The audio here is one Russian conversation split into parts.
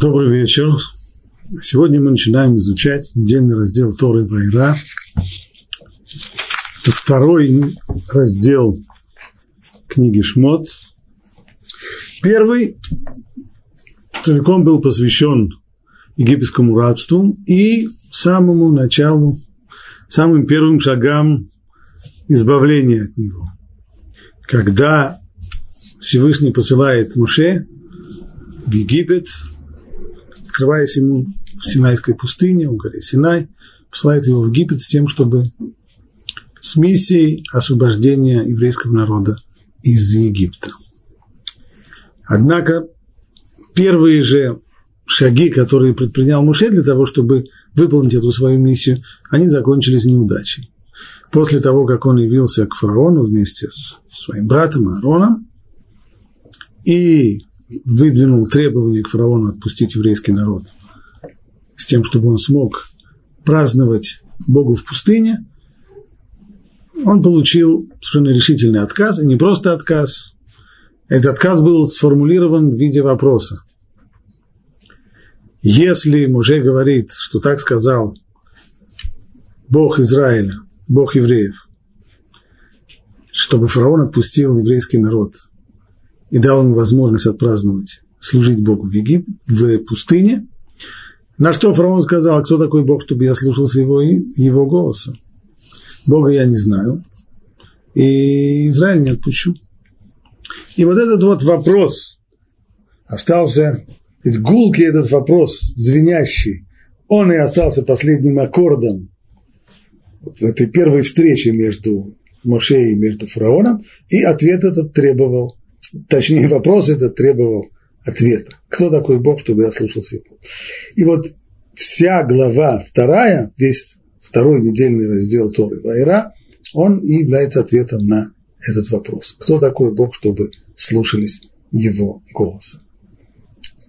Добрый вечер. Сегодня мы начинаем изучать недельный раздел Торы Вайра. Это второй раздел книги Шмот. Первый целиком был посвящен египетскому рабству и самому началу, самым первым шагам избавления от него. Когда Всевышний посылает Муше в Египет, открываясь ему в Синайской пустыне, у горы Синай, посылает его в Египет с тем, чтобы с миссией освобождения еврейского народа из Египта. Однако первые же шаги, которые предпринял Муше для того, чтобы выполнить эту свою миссию, они закончились неудачей. После того, как он явился к фараону вместе с своим братом Аароном и выдвинул требование к фараону отпустить еврейский народ с тем, чтобы он смог праздновать Богу в пустыне, он получил совершенно решительный отказ, и не просто отказ. Этот отказ был сформулирован в виде вопроса. Если Муже говорит, что так сказал Бог Израиля, Бог евреев, чтобы фараон отпустил еврейский народ и дал ему возможность отпраздновать, служить Богу в Египте, в пустыне, на что фараон сказал, кто такой Бог, чтобы я слушался его, его голоса. Бога я не знаю, и Израиль не отпущу. И вот этот вот вопрос остался, гулкий этот вопрос, звенящий, он и остался последним аккордом вот этой первой встрече между Моше и между фараоном, и ответ этот требовал, точнее вопрос этот требовал ответа. Кто такой Бог, чтобы я слушался его? И вот вся глава вторая, весь второй недельный раздел Торы Вайра, он и является ответом на этот вопрос. Кто такой Бог, чтобы слушались его голоса?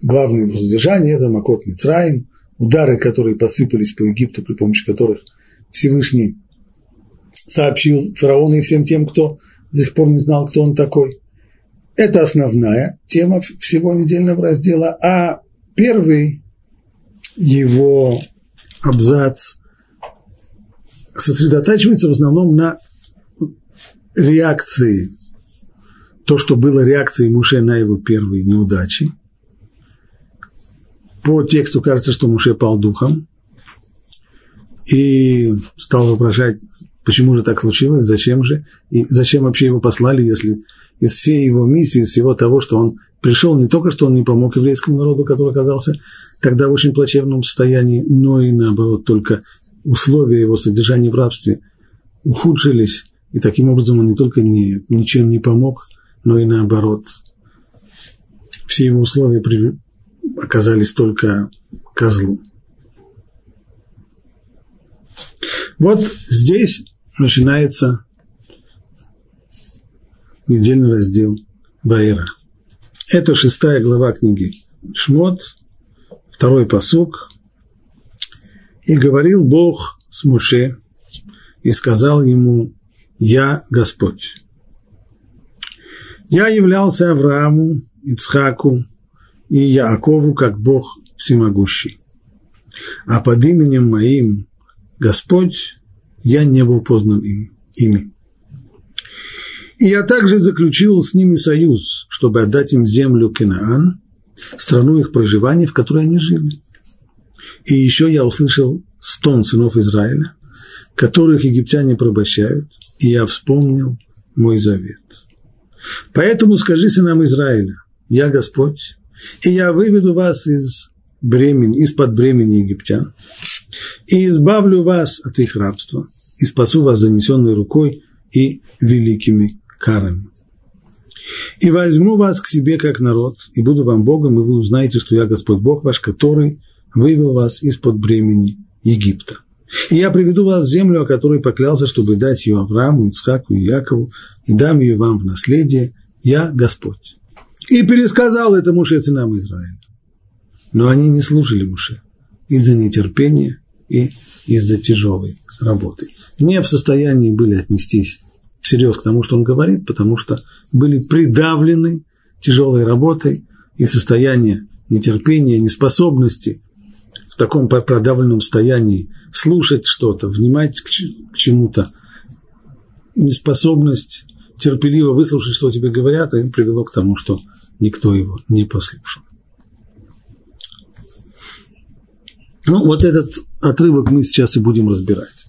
Главное его содержание – это Макот Мицраим, удары, которые посыпались по Египту, при помощи которых Всевышний сообщил фараону и всем тем, кто до сих пор не знал, кто он такой. Это основная тема всего недельного раздела, а первый его абзац сосредотачивается в основном на реакции, то, что было реакцией Муше на его первые неудачи. По тексту кажется, что Муше пал духом и стал вопрошать, почему же так случилось, зачем же, и зачем вообще его послали, если из всей его миссии, из всего того, что он пришел, не только что он не помог еврейскому народу, который оказался тогда в очень плачевном состоянии, но и наоборот, только условия его содержания в рабстве ухудшились, и таким образом он не только не, ничем не помог, но и наоборот, все его условия при, оказались только козлу. Вот здесь начинается недельный раздел Баира. Это шестая глава книги Шмот, второй посук, и говорил Бог с Муше, и сказал ему, «Я Господь». Я являлся Аврааму, Ицхаку и Яакову как Бог всемогущий. А под именем моим Господь я не был познан им, ими. И я также заключил с ними союз, чтобы отдать им землю Кенаан, страну их проживания, в которой они жили. И еще я услышал стон сынов Израиля, которых египтяне порабощают, и я вспомнил мой завет. Поэтому скажи сынам Израиля, я Господь, и я выведу вас из бремени, из-под бремени египтян, и избавлю вас от их рабства, и спасу вас занесенной рукой и великими карами. И возьму вас к себе как народ, и буду вам Богом, и вы узнаете, что я Господь Бог ваш, который вывел вас из-под бремени Египта. И я приведу вас в землю, о которой поклялся, чтобы дать ее Аврааму, Ицхаку и Якову, и дам ее вам в наследие. Я Господь. И пересказал это Муше сынам Израиля. Но они не слушали Муше из-за нетерпения и из-за тяжелой работы. Не в состоянии были отнестись всерьез к тому, что он говорит, потому что были придавлены тяжелой работой, и состояние нетерпения, неспособности в таком продавленном состоянии слушать что-то, внимать к чему-то, неспособность терпеливо выслушать, что тебе говорят, и привело к тому, что никто его не послушал. Ну, вот этот отрывок мы сейчас и будем разбирать.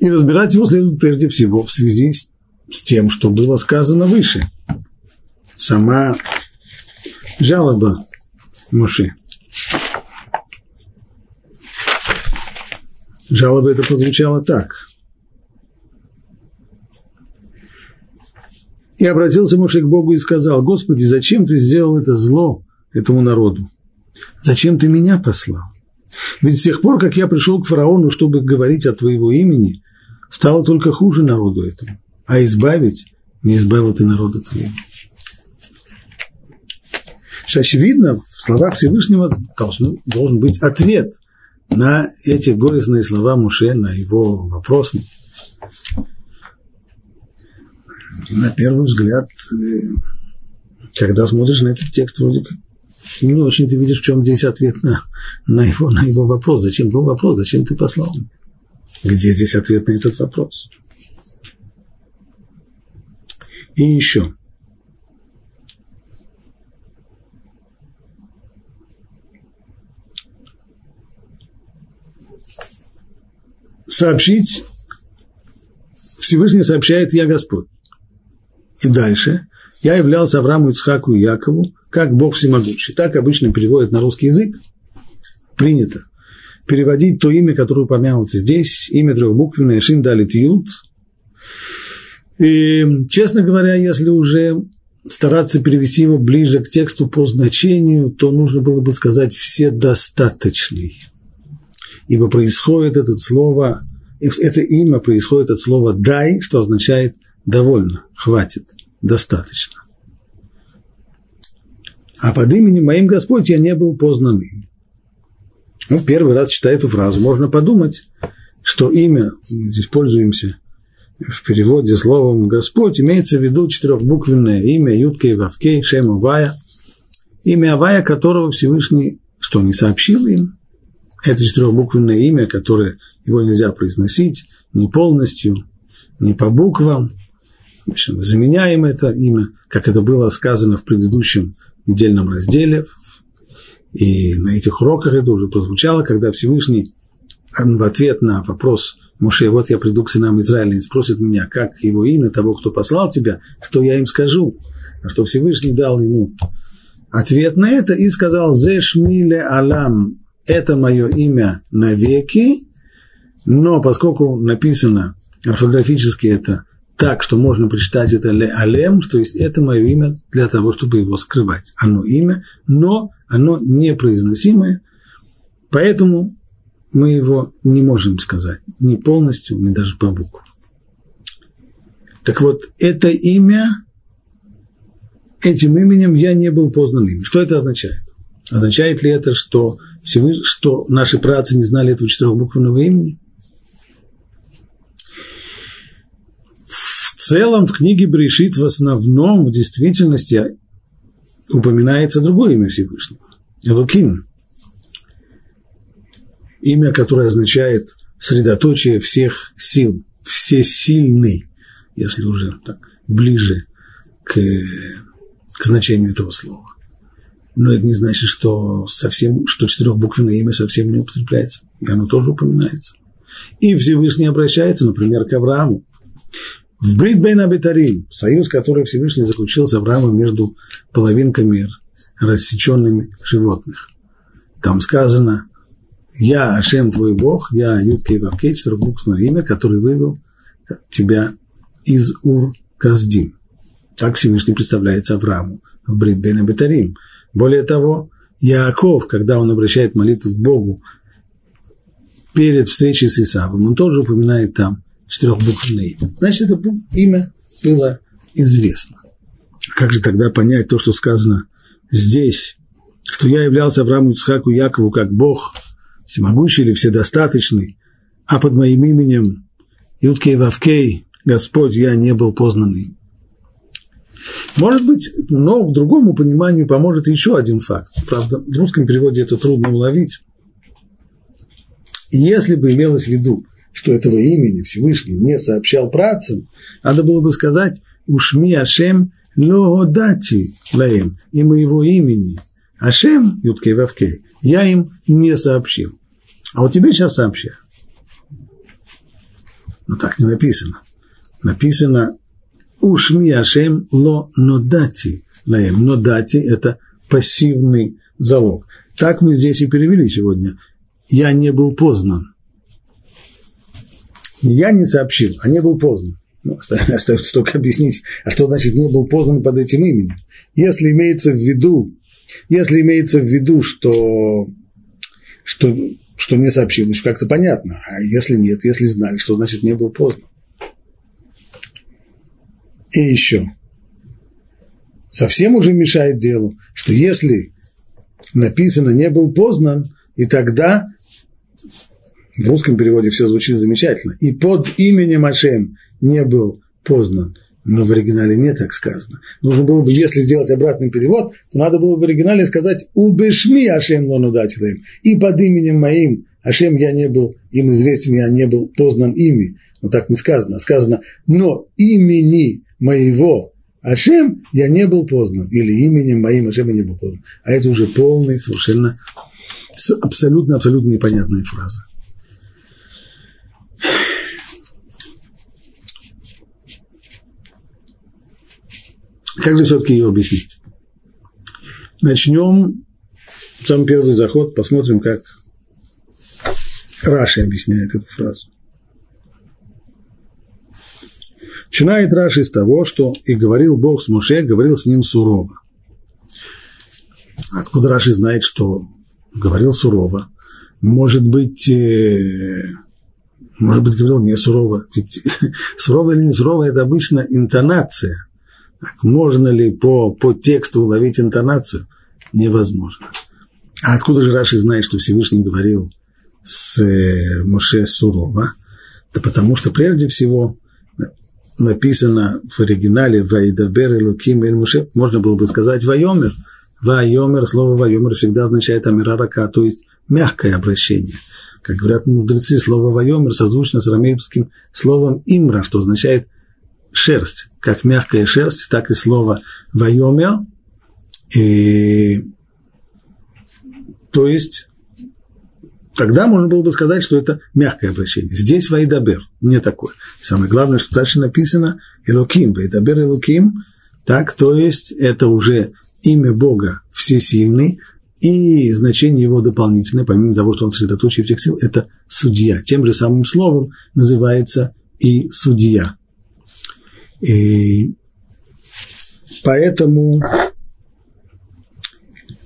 И разбирать его следует прежде всего в связи с, тем, что было сказано выше. Сама жалоба Муши. Жалоба это прозвучала так. И обратился Моше к Богу и сказал, Господи, зачем ты сделал это зло этому народу? Зачем ты меня послал? Ведь с тех пор, как я пришел к фараону, чтобы говорить о твоего имени, стало только хуже народу этому. А избавить не избавил ты народа твоего. Очевидно, в словах Всевышнего должен, должен быть ответ на эти горестные слова Муше, на его вопрос. И на первый взгляд, э, когда смотришь на этот текст, вроде как не очень ты видишь, в чем здесь ответ на, на, его, на его вопрос. Зачем был вопрос? Зачем ты послал меня? Где здесь ответ на этот вопрос? И еще. Сообщить, Всевышний сообщает «Я Господь». И дальше «Я являлся Аврааму, Ицхаку и Якову, как Бог всемогущий». Так обычно переводят на русский язык. Принято переводить то имя, которое упомянуто здесь, имя трехбуквенное Шин Далит Юд. И, честно говоря, если уже стараться перевести его ближе к тексту по значению, то нужно было бы сказать «все достаточный». Ибо происходит это слово, это имя происходит от слова «дай», что означает «довольно», «хватит», «достаточно». А под именем моим Господь я не был познан им. Ну, первый раз читая эту фразу, можно подумать, что имя, здесь пользуемся в переводе словом «Господь», имеется в виду четырехбуквенное имя Юткей Вавкей Шем Авая, имя Авая, которого Всевышний, что не сообщил им, это четырехбуквенное имя, которое его нельзя произносить не полностью, не по буквам, в общем, заменяем это имя, как это было сказано в предыдущем недельном разделе, и на этих уроках это уже прозвучало, когда Всевышний в ответ на вопрос Моше, вот я приду к сынам Израиля и спросит меня, как его имя того, кто послал тебя, что я им скажу. А что Всевышний дал ему ответ на это и сказал, «Зешмиле алам» – это мое имя навеки, но поскольку написано орфографически это так, что можно прочитать это ле алем, то есть это мое имя для того, чтобы его скрывать. Оно имя, но оно непроизносимое, поэтому мы его не можем сказать ни полностью, ни даже по буквам. Так вот, это имя, этим именем я не был познан им. Что это означает? Означает ли это, что, что наши працы не знали этого четырехбуквенного имени? В целом в книге Брешит в основном, в действительности, упоминается другое имя Всевышнего – Элуким. Имя, которое означает средоточие всех сил, всесильный, если уже так, ближе к, к значению этого слова. Но это не значит, что совсем, что четырехбуквенное имя совсем не употребляется. И оно тоже упоминается. И Всевышний обращается, например, к Аврааму. В Бритбейн Абитарим, союз, который Всевышний заключил с Авраамом между половинками рассеченными животных. Там сказано, я Ашем твой Бог, я Юткей Вавкей, четырехбуквенное имя, который вывел тебя из Ур-Каздим. Так Всевышний представляется Аврааму в Бритбейн Абитарим. Более того, Яаков, когда он обращает молитву к Богу перед встречей с Исавом, он тоже упоминает там четырехбуквенное имя. Значит, это имя было известно. Как же тогда понять то, что сказано здесь, что я являлся Аврааму, Ицхаку, Якову как Бог, всемогущий или вседостаточный, а под моим именем Юткей Вавкей, Господь, я не был познанный. Может быть, но к другому пониманию поможет еще один факт. Правда, в русском переводе это трудно уловить. Если бы имелось в виду, что этого имени Всевышний не сообщал працам, надо было бы сказать «Ушми Ашем лоодати лаем» и моего имени. Ашем, Юткей Вавкей, я им не сообщил. А вот тебе сейчас сообщаю. Но так не написано. Написано Ушми Ашем ло нодати лаем. Нодати – это пассивный залог. Так мы здесь и перевели сегодня. Я не был познан. Я не сообщил, а не был познан. Ну, остается только объяснить, а что значит не был познан под этим именем. Если имеется в виду, если имеется в виду, что, что, что не сообщил, значит, как-то понятно. А если нет, если знали, что значит не был познан. И еще. Совсем уже мешает делу, что если написано «не был познан», и тогда в русском переводе все звучит замечательно. И под именем Ашем не был познан. Но в оригинале не так сказано. Нужно было бы, если сделать обратный перевод, то надо было бы в оригинале сказать «Убешми Ашем лонудателем». И под именем моим Ашем я не был, им известен, я не был познан ими. Но так не сказано. Сказано «Но имени моего Ашем я не был познан, или именем моим Ашем я не был познан. А это уже полная, совершенно, абсолютно-абсолютно непонятная фраза. Как же все-таки ее объяснить? Начнем самый первый заход, посмотрим, как Раши объясняет эту фразу. Начинает Раши с того, что и говорил Бог с Муше, говорил с ним сурово. Откуда Раши знает, что говорил сурово? Может быть, э, может быть, говорил не сурово. Ведь сурово или не сурово – это обычно интонация. Можно ли по, по тексту уловить интонацию? Невозможно. А откуда же Раши знает, что Всевышний говорил с э, Моше сурово? Да потому что прежде всего написано в оригинале «Вайдабер Элуким Эль Муше», можно было бы сказать «Вайомер». «Вайомер», слово «Вайомер» всегда означает «Амирарака», то есть мягкое обращение. Как говорят мудрецы, слово «Вайомер» созвучно с рамейским словом «Имра», что означает шерсть. Как мягкая шерсть, так и слово «Вайомер». И, то есть Тогда можно было бы сказать, что это мягкое обращение. Здесь Вайдабер, не такое. Самое главное, что дальше написано Элоким, Вайдабер Элоким, так, то есть это уже имя Бога всесильный, и значение его дополнительное, помимо того, что он сосредоточие всех сил, это судья. Тем же самым словом называется и судья. И поэтому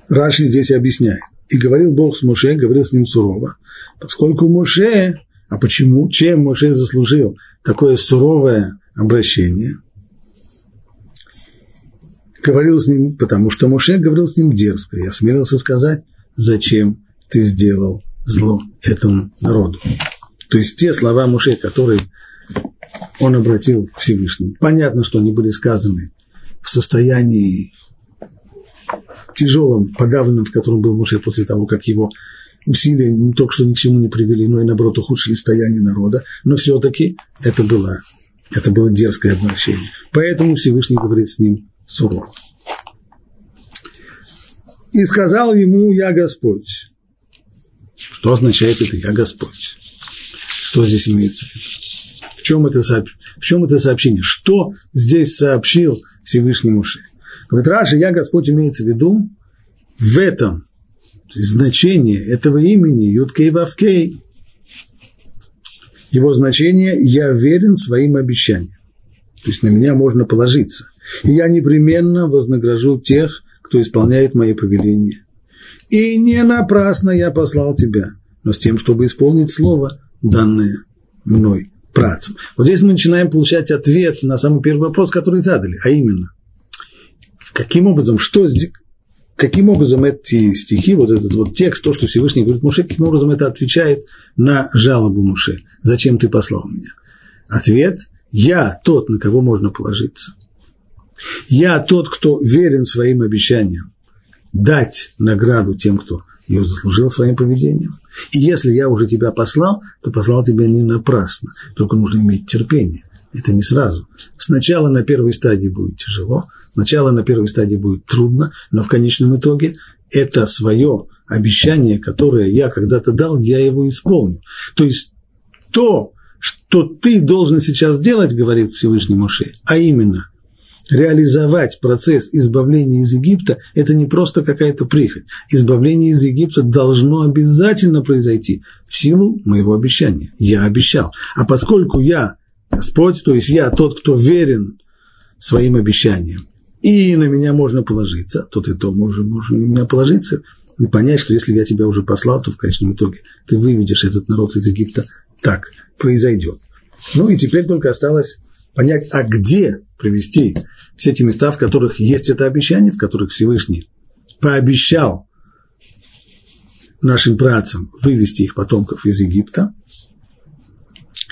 Раши здесь объясняет. И говорил Бог с Моше, говорил с ним сурово, поскольку Моше, а почему, чем Моше заслужил такое суровое обращение? Говорил с ним, потому что Моше говорил с ним дерзко. Я смелился сказать, зачем ты сделал зло этому народу. То есть те слова Моше, которые он обратил к Всевышнему. Понятно, что они были сказаны в состоянии тяжелом, подавленном, в котором был Муше после того, как его усилия не только что ни к чему не привели, но и наоборот ухудшили состояние народа, но все-таки это было, это было дерзкое обращение. Поэтому Всевышний говорит с ним сурово. И сказал ему, я Господь. Что означает это «я Господь»? Что здесь имеется в чем это, в чем это сообщение? Что здесь сообщил Всевышний Муше? Говорит, Раша, я Господь имеется в виду в этом значение этого имени Юткей Вавкей. Его значение «я верен своим обещаниям». То есть на меня можно положиться. И я непременно вознагражу тех, кто исполняет мои повеления. И не напрасно я послал тебя, но с тем, чтобы исполнить слово, данное мной працам. Вот здесь мы начинаем получать ответ на самый первый вопрос, который задали, а именно, Каким образом, что, каким образом эти стихи, вот этот вот текст, то, что Всевышний говорит Муше, каким образом это отвечает на жалобу Муше? Зачем ты послал меня? Ответ – Я тот, на кого можно положиться. Я тот, кто верен своим обещаниям дать награду тем, кто ее заслужил своим поведением. И если я уже тебя послал, то послал тебя не напрасно, только нужно иметь терпение. Это не сразу. Сначала на первой стадии будет тяжело, сначала на первой стадии будет трудно, но в конечном итоге это свое обещание, которое я когда-то дал, я его исполню. То есть то, что ты должен сейчас делать, говорит Всевышний Моше, а именно реализовать процесс избавления из Египта, это не просто какая-то прихоть. Избавление из Египта должно обязательно произойти в силу моего обещания. Я обещал. А поскольку я Господь, то есть я тот, кто верен своим обещаниям, и на меня можно положиться, то ты то можешь, можешь на меня положиться и понять, что если я тебя уже послал, то в конечном итоге ты выведешь этот народ из Египта. Так произойдет. Ну и теперь только осталось понять, а где привести все эти места, в которых есть это обещание, в которых Всевышний пообещал нашим працам вывести их потомков из Египта,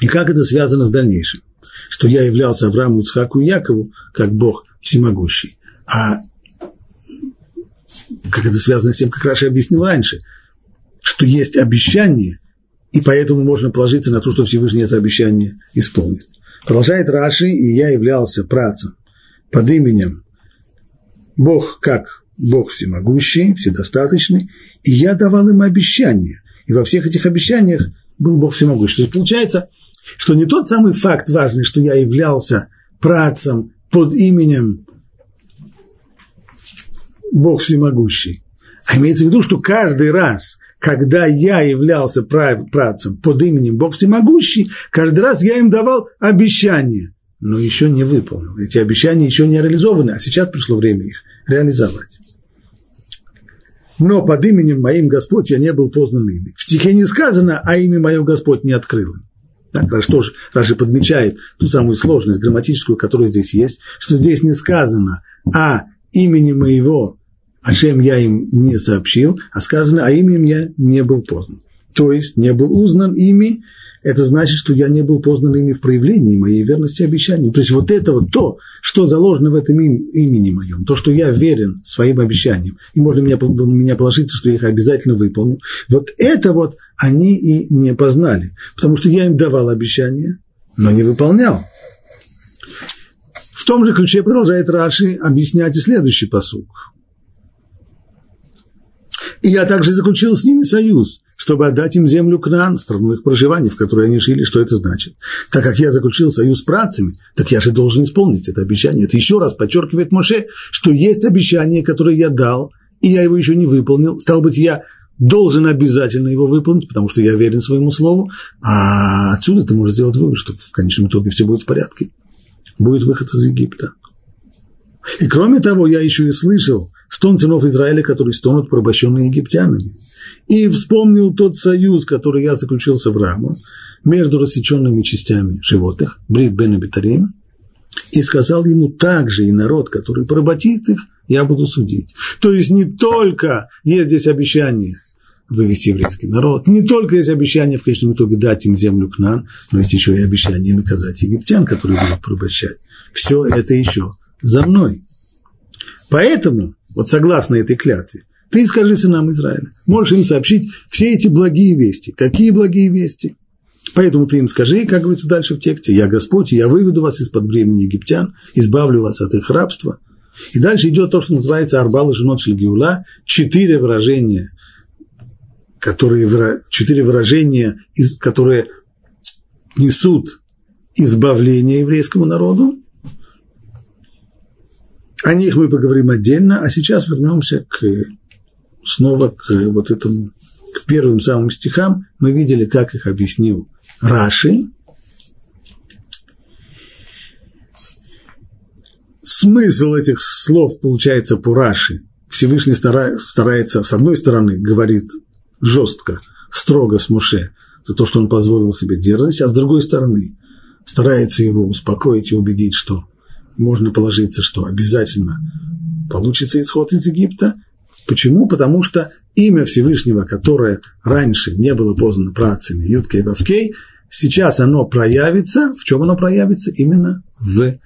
и как это связано с дальнейшим, что я являлся Аврааму, Ицхаку и Якову как Бог всемогущий, а как это связано с тем, как Раша объяснил раньше, что есть обещание, и поэтому можно положиться на то, что Всевышний это обещание исполнит. Продолжает Раши, и я являлся працем под именем Бог как Бог всемогущий, вседостаточный, и я давал им обещания. И во всех этих обещаниях был Бог всемогущий. То есть получается, что не тот самый факт важный, что я являлся працем под именем Бог всемогущий, а имеется в виду, что каждый раз, когда я являлся працем под именем Бог Всемогущий, каждый раз я им давал обещания, но еще не выполнил. Эти обещания еще не реализованы, а сейчас пришло время их реализовать. Но под именем моим Господь я не был познан ими. В стихе не сказано, а имя мое Господь не открыл им. Так, что же, Раши подмечает ту самую сложность грамматическую, которая здесь есть, что здесь не сказано, а имени моего о чем я им не сообщил, а сказано, а именем я не был познан. То есть не был узнан ими, это значит, что я не был познан ими в проявлении моей верности обещаниям. То есть вот это вот то, что заложено в этом им, имени моем, то, что я верен своим обещаниям, и можно меня, меня положиться, что я их обязательно выполню, вот это вот они и не познали, потому что я им давал обещания, но не выполнял. В том же ключе продолжает Раши объяснять и следующий посук. И я также заключил с ними союз, чтобы отдать им землю Кнан, страну их проживания, в которой они жили, что это значит. Так как я заключил союз с працами, так я же должен исполнить это обещание. Это еще раз подчеркивает Моше, что есть обещание, которое я дал, и я его еще не выполнил. Стал быть, я должен обязательно его выполнить, потому что я верен своему слову, а отсюда ты можешь сделать вывод, что в конечном итоге все будет в порядке. Будет выход из Египта. И кроме того, я еще и слышал – стон сынов Израиля, которые стонут порабощенные египтянами. И вспомнил тот союз, который я заключил с Авраамом между рассеченными частями животных, Брит бен Абитарим, и сказал ему также и народ, который поработит их, я буду судить. То есть не только есть здесь обещание вывести еврейский народ, не только есть обещание в конечном итоге дать им землю к нам, но есть еще и обещание наказать египтян, которые будут порабощать. Все это еще за мной. Поэтому вот согласно этой клятве, ты скажи сынам Израиля, можешь им сообщить все эти благие вести. Какие благие вести? Поэтому ты им скажи, как говорится дальше в тексте, «Я Господь, я выведу вас из-под бремени египтян, избавлю вас от их рабства». И дальше идет то, что называется «Арбал и женот Шельгиула», четыре выражения, которые, четыре выражения, которые несут избавление еврейскому народу, о них мы поговорим отдельно, а сейчас вернемся к, снова к вот этому, к первым самым стихам. Мы видели, как их объяснил Раши. Смысл этих слов получается по Раши. Всевышний старается, с одной стороны, говорит жестко, строго с Муше за то, что он позволил себе дерзость, а с другой стороны, старается его успокоить и убедить, что можно положиться, что обязательно получится исход из Египта. Почему? Потому что имя Всевышнего, которое раньше не было познано працами Юткой и Вавкей, сейчас оно проявится. В чем оно проявится? Именно в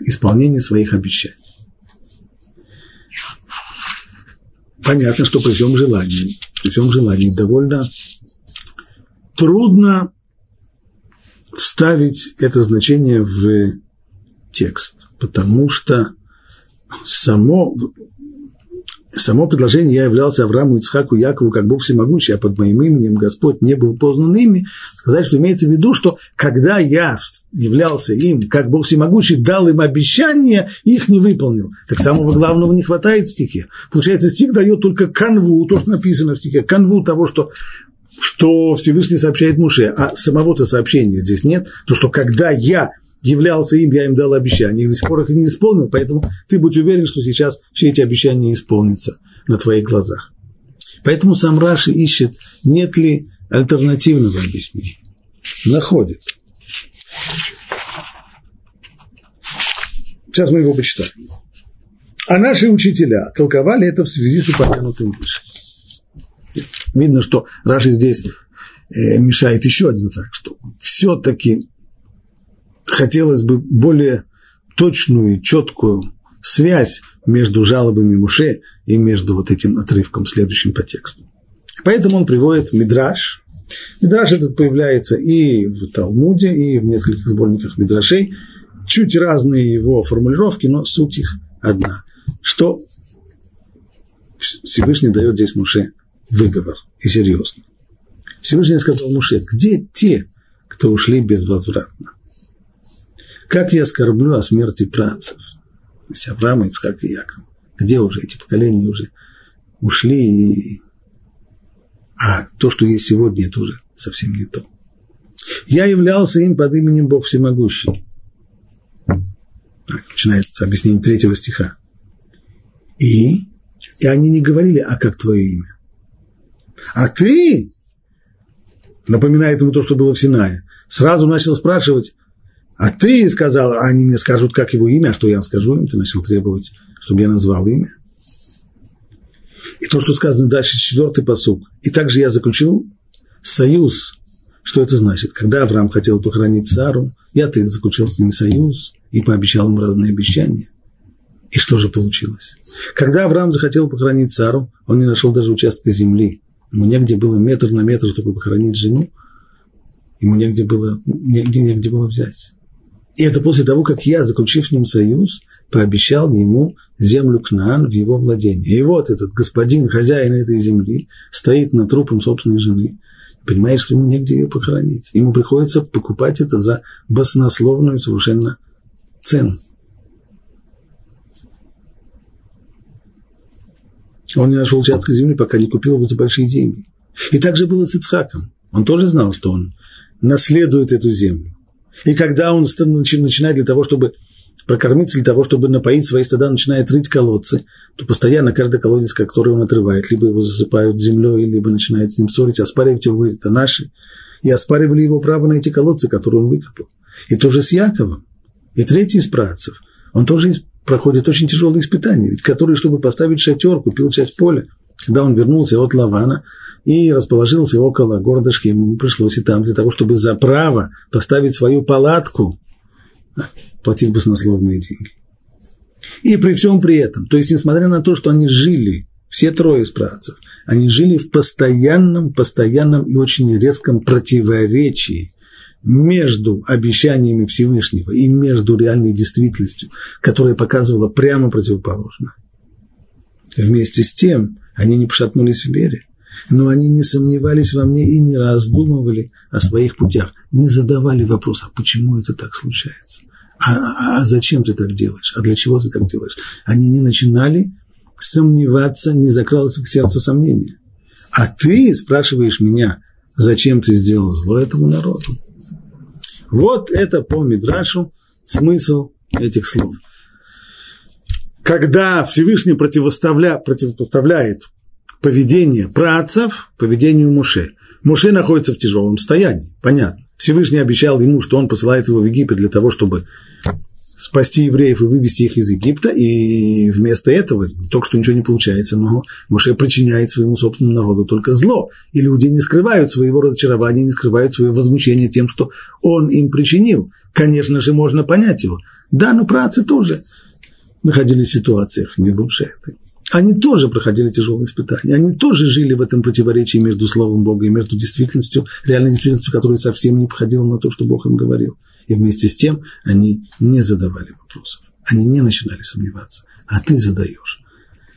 исполнении своих обещаний. Понятно, что при всем желании, при всем желании довольно трудно вставить это значение в текст, потому что само само предложение «Я являлся Аврааму, Ицхаку, Якову, как Бог всемогущий, а под моим именем Господь не был познан ими», сказать, что имеется в виду, что когда я являлся им, как Бог всемогущий, дал им обещание, их не выполнил. Так самого главного не хватает в стихе. Получается, стих дает только канву, то, что написано в стихе, канву того, что что Всевышний сообщает Муше, а самого-то сообщения здесь нет, то, что когда я являлся им, я им дал обещания. До сих пор их не исполнил, поэтому ты будь уверен, что сейчас все эти обещания исполнятся на твоих глазах. Поэтому сам Раши ищет, нет ли альтернативного объяснения. Находит. Сейчас мы его почитаем. А наши учителя толковали это в связи с упомянутым выше. Видно, что Раши здесь э, мешает еще один факт, что все-таки хотелось бы более точную и четкую связь между жалобами Муше и между вот этим отрывком, следующим по тексту. Поэтому он приводит Мидраш. Мидраш этот появляется и в Талмуде, и в нескольких сборниках Мидрашей. Чуть разные его формулировки, но суть их одна. Что Всевышний дает здесь Муше выговор, и серьезно. Всевышний сказал Муше, где те, кто ушли безвозвратно? Как я скорблю о смерти працев? То есть Авраама, Ицхак и Яков. Где уже эти поколения уже ушли? И... А то, что есть сегодня, это уже совсем не то. Я являлся им под именем Бог Всемогущий. Так, начинается объяснение третьего стиха. И, и они не говорили, а как твое имя? А ты, напоминает ему то, что было в Синае, сразу начал спрашивать, а ты сказал, а они мне скажут, как его имя, а что я скажу им? Ты начал требовать, чтобы я назвал имя. И то, что сказано дальше, четвертый посуг. И также я заключил союз. Что это значит? Когда Авраам хотел похоронить Сару, я ты заключил с ним союз и пообещал им разные обещания. И что же получилось? Когда Авраам захотел похоронить Сару, он не нашел даже участка земли. Ему негде было метр на метр, чтобы похоронить жену. Ему негде было, негде, негде было взять. И это после того, как я, заключив с ним союз, пообещал ему землю Кнаан в его владение. И вот этот господин, хозяин этой земли, стоит над трупом собственной жены, понимает, что ему негде ее похоронить. Ему приходится покупать это за баснословную совершенно цену. Он не нашел участка земли, пока не купил его за большие деньги. И так же было с Ицхаком. Он тоже знал, что он наследует эту землю. И когда он начинает для того, чтобы прокормиться, для того, чтобы напоить свои стада, начинает рыть колодцы, то постоянно каждый колодец, который он отрывает, либо его засыпают землей, либо начинают с ним ссорить, оспаривать его, говорит, это наши. И оспаривали его право на эти колодцы, которые он выкопал. И тоже с Яковом. И третий из працев, он тоже проходит очень тяжелые испытания, ведь который, чтобы поставить шатер, купил часть поля – когда он вернулся от Лавана и расположился около города Шхем, ему пришлось и там для того, чтобы за право поставить свою палатку, платить баснословные деньги. И при всем при этом, то есть несмотря на то, что они жили, все трое из працев, они жили в постоянном, постоянном и очень резком противоречии между обещаниями Всевышнего и между реальной действительностью, которая показывала прямо противоположное. Вместе с тем, они не пошатнулись в вере, но они не сомневались во мне и не раздумывали о своих путях, не задавали вопрос, а почему это так случается? А, а, а зачем ты так делаешь? А для чего ты так делаешь? Они не начинали сомневаться, не закралось в сердце сомнения. А ты спрашиваешь меня, зачем ты сделал зло этому народу? Вот это по Мидрашу смысл этих слов – когда Всевышний противоставля, противопоставляет поведение працев поведению Муше. Муше находится в тяжелом состоянии, понятно. Всевышний обещал ему, что он посылает его в Египет для того, чтобы спасти евреев и вывести их из Египта, и вместо этого только что ничего не получается, но Моше причиняет своему собственному народу только зло. И люди не скрывают своего разочарования, не скрывают свое возмущение тем, что он им причинил. Конечно же, можно понять его. Да, но працы тоже находились в ситуациях не лучше этой. Они тоже проходили тяжелые испытания, они тоже жили в этом противоречии между Словом Бога и между действительностью, реальной действительностью, которая совсем не походила на то, что Бог им говорил. И вместе с тем они не задавали вопросов, они не начинали сомневаться, а ты задаешь.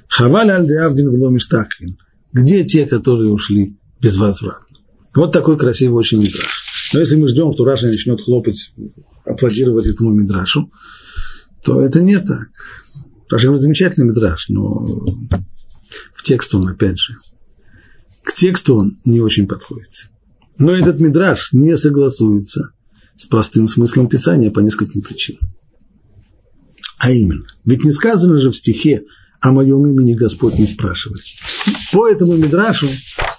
Хаваль аль деавдин вломиштакин. Где те, которые ушли безвозвратно? Вот такой красивый очень мидраж. Но если мы ждем, что Раша начнет хлопать, аплодировать этому мидрашу, то это не так. Говорит, замечательный мидраж, но в текст он, опять же, к тексту он не очень подходит. Но этот мидраж не согласуется с простым смыслом Писания по нескольким причинам. А именно, ведь не сказано же в стихе «О моем имени Господь не спрашивает». По этому Мидрашу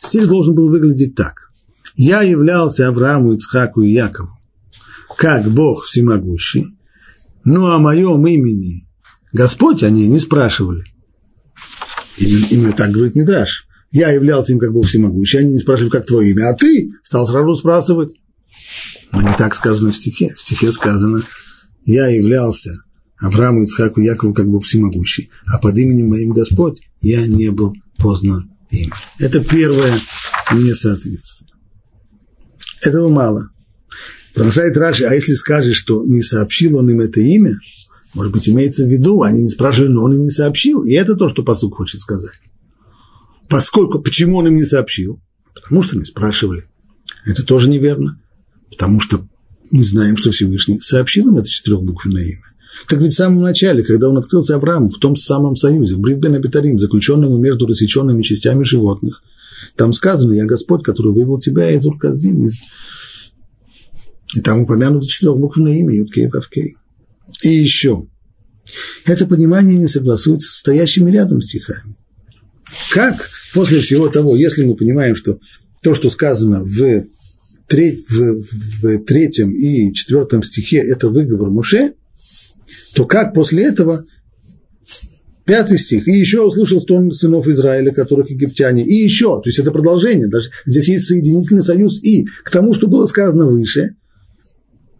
стих должен был выглядеть так. «Я являлся Аврааму, Ицхаку и Якову, как Бог всемогущий, но о моем имени Господь они не спрашивали». И именно так говорит Мидраш. Я являлся им как Бог всемогущий, они не спрашивали, как твое имя, а ты стал сразу спрашивать. Но не так сказано в стихе. В стихе сказано, я являлся Аврааму, Ицхаку, Якову как Бог всемогущий, а под именем моим Господь я не был познан им. Это первое несоответствие. Этого мало. Продолжает Раши, а если скажешь, что не сообщил он им это имя, может быть, имеется в виду, они не спрашивали, но он и не сообщил. И это то, что посук хочет сказать. Поскольку, почему он им не сообщил? Потому что не спрашивали. Это тоже неверно потому что мы знаем, что Всевышний сообщил им это четырехбуквенное имя. Так ведь в самом начале, когда он открылся Аврааму в том самом союзе, в Бритбен Абитарим, заключенному между рассеченными частями животных, там сказано, я Господь, который вывел тебя из Урказдим, из... и там упомянуто четырехбуквенное имя, Юткей Вавкей. И еще, это понимание не согласуется с стоящими рядом стихами. Как после всего того, если мы понимаем, что то, что сказано в в, в третьем и четвертом стихе это выговор Муше, то как после этого Пятый стих. И еще услышал стон сынов Израиля, которых египтяне. И еще, то есть это продолжение. Даже здесь есть соединительный союз и к тому, что было сказано выше.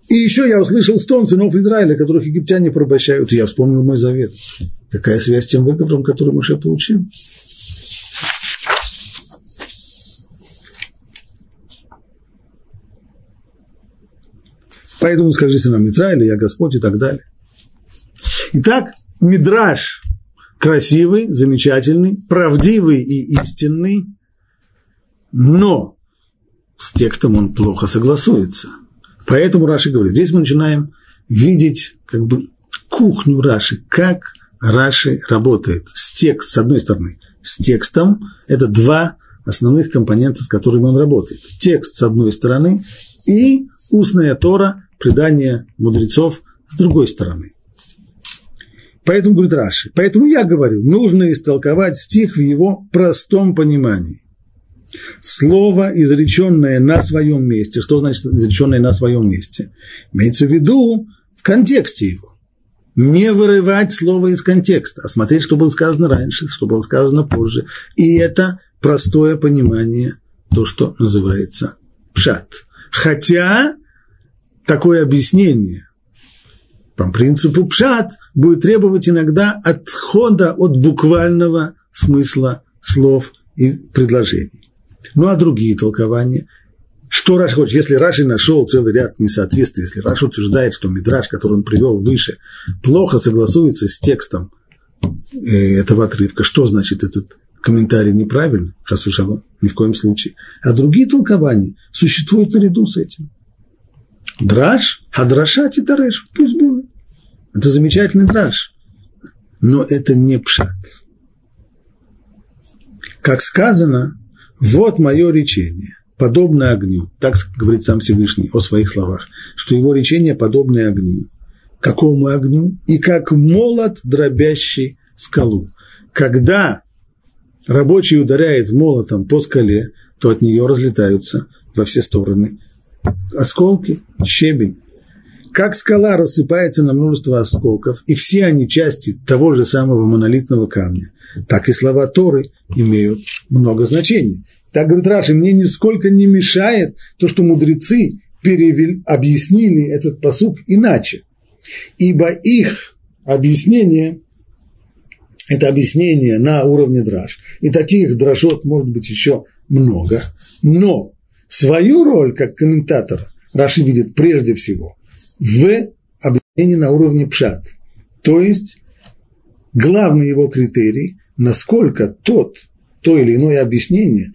И еще я услышал стон сынов Израиля, которых египтяне порабощают. И я вспомнил мой завет. Какая связь с тем выговором, который Муше получил? Поэтому скажите нам Израиль, я Господь и так далее. Итак, Мидраж красивый, замечательный, правдивый и истинный, но с текстом он плохо согласуется. Поэтому Раши говорит, здесь мы начинаем видеть как бы кухню Раши, как Раши работает с текст, с одной стороны, с текстом, это два основных компонента, с которыми он работает. Текст с одной стороны и устная Тора предание мудрецов с другой стороны. Поэтому, говорит Раши, поэтому я говорю, нужно истолковать стих в его простом понимании. Слово, изреченное на своем месте, что значит изреченное на своем месте? Имеется в виду в контексте его. Не вырывать слово из контекста, а смотреть, что было сказано раньше, что было сказано позже. И это простое понимание, то, что называется пшат. Хотя такое объяснение по принципу пшат будет требовать иногда отхода от буквального смысла слов и предложений. Ну а другие толкования? Что Раш хочет? Если Раши нашел целый ряд несоответствий, если Раш утверждает, что Мидраш, который он привел выше, плохо согласуется с текстом э, этого отрывка, что значит этот комментарий неправильный? Хасвишалом, ни в коем случае. А другие толкования существуют наряду с этим. Драж, хадраша титареш, пусть будет. Это замечательный драж. Но это не пшат. Как сказано, вот мое речение, подобное огню. Так говорит сам Всевышний о своих словах, что его речение подобное огню. Какому огню? И как молот, дробящий скалу. Когда рабочий ударяет молотом по скале, то от нее разлетаются во все стороны осколки, щебень. как скала рассыпается на множество осколков, и все они части того же самого монолитного камня, так и слова Торы имеют много значений. Так говорит Раши, мне нисколько не мешает то, что мудрецы перевели, объяснили этот посук иначе. Ибо их объяснение – это объяснение на уровне драж. И таких дрожот может быть еще много. Но свою роль как комментатора Раши видит прежде всего в объяснении на уровне пшат. То есть главный его критерий, насколько тот, то или иное объяснение,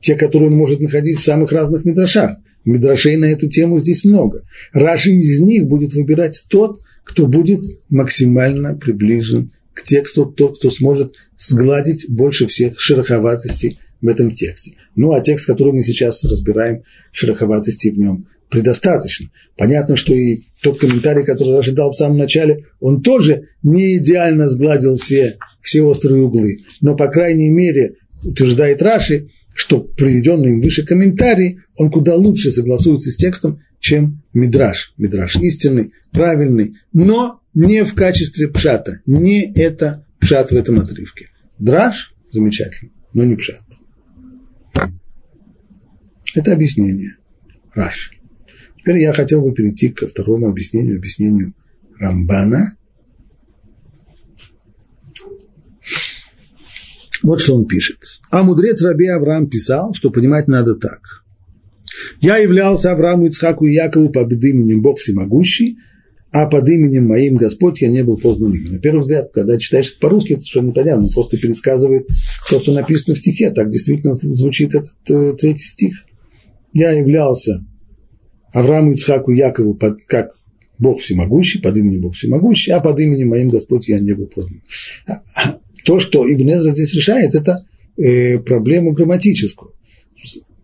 те, которые он может находить в самых разных мидрашах, Мидрашей на эту тему здесь много. Раши из них будет выбирать тот, кто будет максимально приближен к тексту, тот, кто сможет сгладить больше всех шероховатостей в этом тексте. Ну, а текст, который мы сейчас разбираем, шероховатостей в нем предостаточно. Понятно, что и тот комментарий, который Раши дал в самом начале, он тоже не идеально сгладил все, все острые углы. Но, по крайней мере, утверждает Раши, что приведенный им выше комментарий, он куда лучше согласуется с текстом, чем Мидраш. Мидраш истинный, правильный, но не в качестве пшата. Не это пшат в этом отрывке. Драж замечательно, но не пшат. Это объяснение. Раш. Теперь я хотел бы перейти ко второму объяснению, объяснению Рамбана. Вот что он пишет. А мудрец Раби Авраам писал, что понимать надо так. Я являлся Аврааму, Ицхаку и Якову под именем Бог Всемогущий, а под именем моим Господь я не был познан им. На первый взгляд, когда читаешь это по-русски, это совершенно непонятно, он просто пересказывает то, что написано в стихе, так действительно звучит этот э, третий стих. Я являлся Аврааму, Ицхаку и Якову под, как Бог всемогущий, под именем Бог всемогущий, а под именем моим Господь я не был познан. То, что Ибн здесь решает, это э, проблему грамматическую.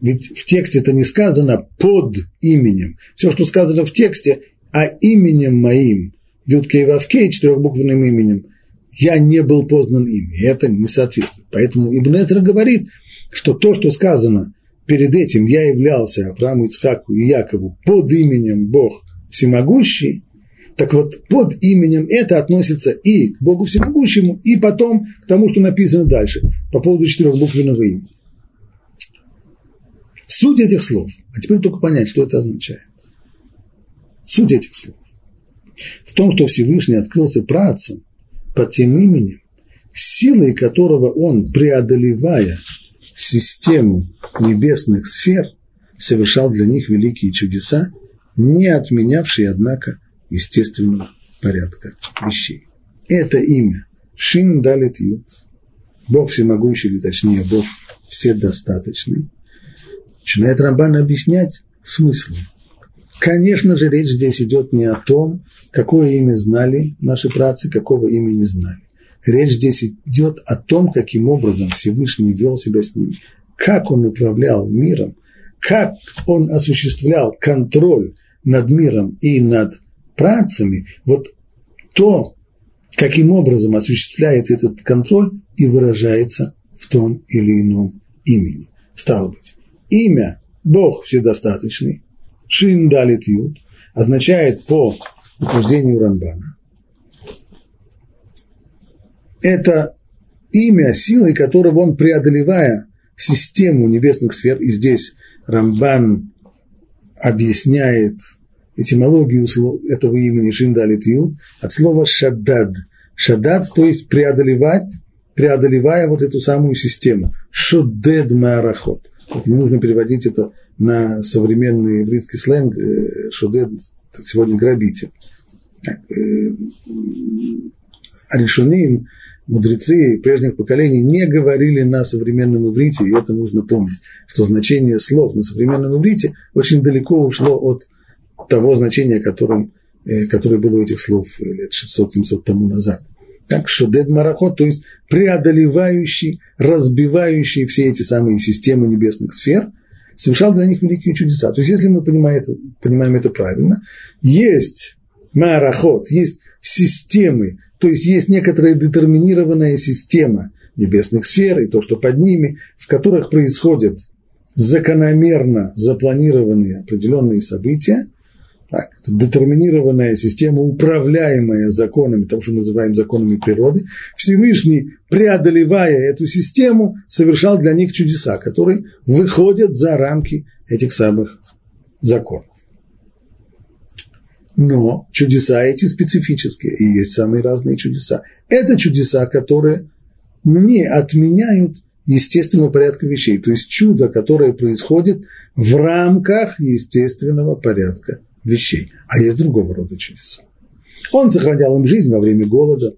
Ведь в тексте это не сказано под именем. Все, что сказано в тексте, а именем моим, Юткей Вавкей, четырехбуквенным именем, я не был познан ими. Это не соответствует. Поэтому Ибн говорит, что то, что сказано перед этим, я являлся Аврааму, Ицхаку и Якову под именем Бог Всемогущий, так вот, под именем это относится и к Богу Всемогущему, и потом к тому, что написано дальше, по поводу четырехбуквенного имени. Суть этих слов, а теперь только понять, что это означает. Суть этих слов в том, что Всевышний открылся працам под тем именем, силой которого он, преодолевая систему небесных сфер, совершал для них великие чудеса, не отменявшие, однако, естественного порядка вещей. Это имя Шин Далит Ют, Бог всемогущий, или точнее Бог вседостаточный, начинает Рамбан объяснять смысл. Конечно же, речь здесь идет не о том, какое имя знали наши працы, какого имя не знали. Речь здесь идет о том, каким образом Всевышний вел себя с ними, как он управлял миром, как он осуществлял контроль над миром и над працами, вот то, каким образом осуществляется этот контроль и выражается в том или ином имени. Стало быть, имя Бог вседостаточный, Шин Далит Юд, означает по утверждению Рамбана. Это имя, силой которого он, преодолевая систему небесных сфер, и здесь Рамбан объясняет этимологию этого имени Шиндалит Юд от слова шаддад. Шаддад, то есть преодолевать, преодолевая вот эту самую систему. Шудед маарахот. Не нужно переводить это на современный еврейский сленг. Э, шудед сегодня грабитель. Аришуним, э, мудрецы прежних поколений не говорили на современном иврите, и это нужно помнить, что значение слов на современном иврите очень далеко ушло от того значения, которым, э, которое было у этих слов лет 600-700 тому назад. Так, шудед марахот, то есть преодолевающий, разбивающий все эти самые системы небесных сфер, совершал для них великие чудеса. То есть, если мы понимаем это, понимаем это правильно, есть марахот, есть системы, то есть есть некоторая детерминированная система небесных сфер и то, что под ними, в которых происходят закономерно запланированные определенные события, Это детерминированная система, управляемая законами, того, что мы называем законами природы. Всевышний, преодолевая эту систему, совершал для них чудеса, которые выходят за рамки этих самых законов. Но чудеса эти специфические, и есть самые разные чудеса. Это чудеса, которые не отменяют естественного порядка вещей, то есть чудо, которое происходит в рамках естественного порядка вещей. А есть другого рода чудеса. Он сохранял им жизнь во время голода.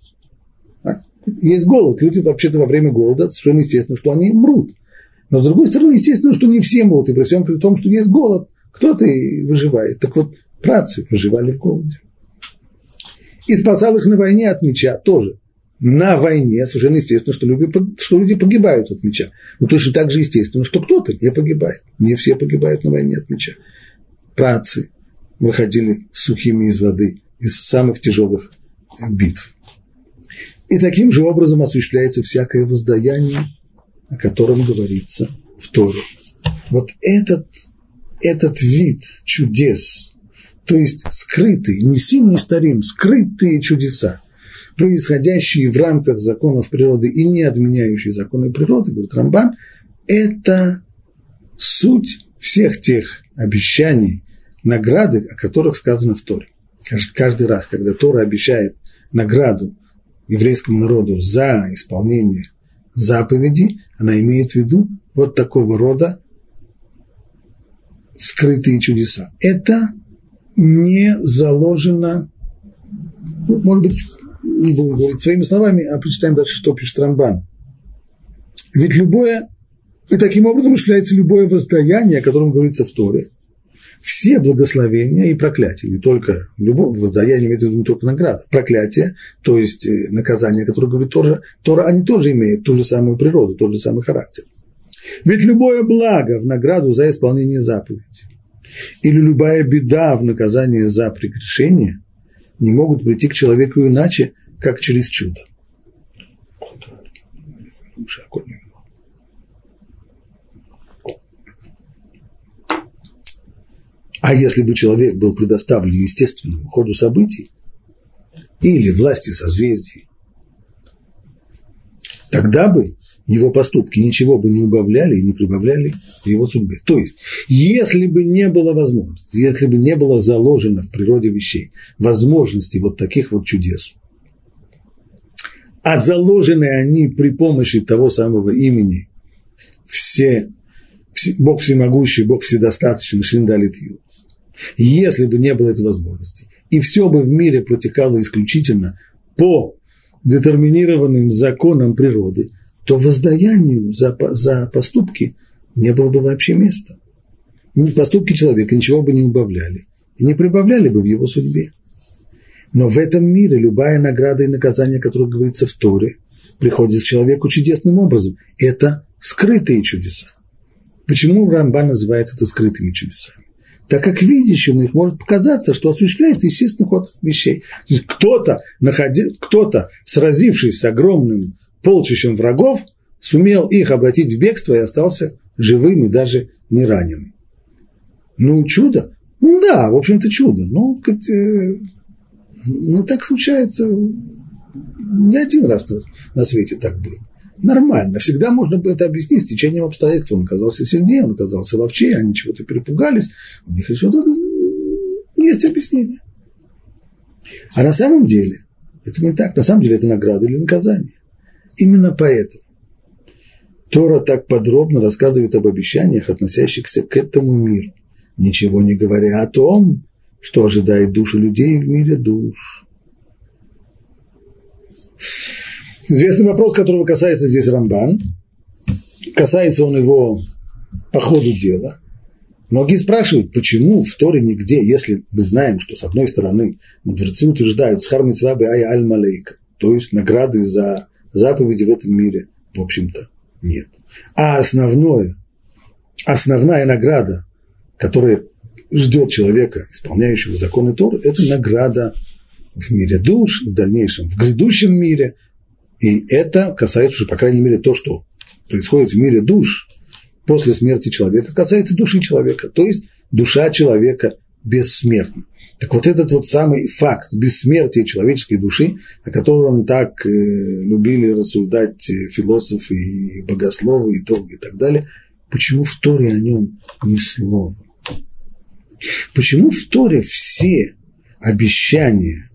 Есть голод. Люди вообще-то во время голода совершенно естественно, что они мрут. Но с другой стороны, естественно, что не все мрут. И при всем при том, что есть голод, кто-то и выживает. Так вот, працы выживали в голоде. И спасал их на войне от меча тоже. На войне совершенно естественно, что люди, что люди погибают от меча. Но точно так же естественно, что кто-то не погибает. Не все погибают на войне от меча. Працы выходили сухими из воды из самых тяжелых битв. И таким же образом осуществляется всякое воздаяние, о котором говорится в Торе. Вот этот, этот вид чудес, то есть скрытые, не сим, не старим, скрытые чудеса, происходящие в рамках законов природы и не отменяющие законы природы, говорит Рамбан, это суть всех тех обещаний, награды, о которых сказано в Торе. Каждый раз, когда Тора обещает награду еврейскому народу за исполнение заповедей, она имеет в виду вот такого рода скрытые чудеса. Это не заложено, ну, может быть, не буду говорить своими словами, а прочитаем дальше, что пишет Рамбан. Ведь любое, и таким образом осуществляется любое воздаяние, о котором говорится в Торе, все благословения и проклятия, не только любое воздаяние имеется в виду не только награда, проклятие, то есть э, наказание, которое говорит Тора, Тора, они тоже имеют ту же самую природу, тот же самый характер. Ведь любое благо в награду за исполнение заповеди или любая беда в наказании за прегрешение не могут прийти к человеку иначе, как через чудо. А если бы человек был предоставлен естественному ходу событий или власти созвездий, тогда бы его поступки ничего бы не убавляли и не прибавляли в его судьбе. То есть, если бы не было возможности, если бы не было заложено в природе вещей возможности вот таких вот чудес, а заложены они при помощи того самого имени все, Бог всемогущий, Бог вседостаточный, Шиндалит Юд. Если бы не было этой возможности, и все бы в мире протекало исключительно по детерминированным законам природы, то воздаянию за, за поступки не было бы вообще места. Поступки человека ничего бы не убавляли и не прибавляли бы в его судьбе. Но в этом мире любая награда и наказание, которое говорится в Торе, приходит человеку чудесным образом. Это скрытые чудеса. Почему Рамбан называет это скрытыми чудесами? Так как видящим их может показаться, что осуществляется естественный ход вещей. То есть кто-то, находи, кто-то сразившись с огромным полчищем врагов, сумел их обратить в бегство и остался живым и даже не раненым. Ну, чудо? Ну да, в общем-то, чудо. Ну, э, ну, так случается не один раз на, на свете так было. Нормально. Всегда можно было это объяснить с течением обстоятельств. Он оказался сильнее, он оказался ловчее, они чего-то перепугались. У них еще есть объяснение. А на самом деле это не так. На самом деле это награда или наказание. Именно поэтому Тора так подробно рассказывает об обещаниях, относящихся к этому миру, ничего не говоря о том, что ожидает души людей в мире душ. Известный вопрос, которого касается здесь Рамбан. Касается он его по ходу дела. Многие спрашивают, почему в Торе нигде, если мы знаем, что с одной стороны мудрецы утверждают «Схар митцвабы ай аль малейка», то есть награды за заповеди в этом мире, в общем-то, нет. А основное, основная награда, которая ждет человека, исполняющего законы Торы, это награда в мире душ, в дальнейшем, в грядущем мире. И это касается уже, по крайней мере, то, что происходит в мире душ после смерти человека, касается души человека. То есть душа человека бессмертна. Так вот этот вот самый факт бессмертия человеческой души, о котором так э, любили рассуждать э, философы и богословы и толки и так далее, почему в Торе о нем ни слова? Почему в Торе все обещания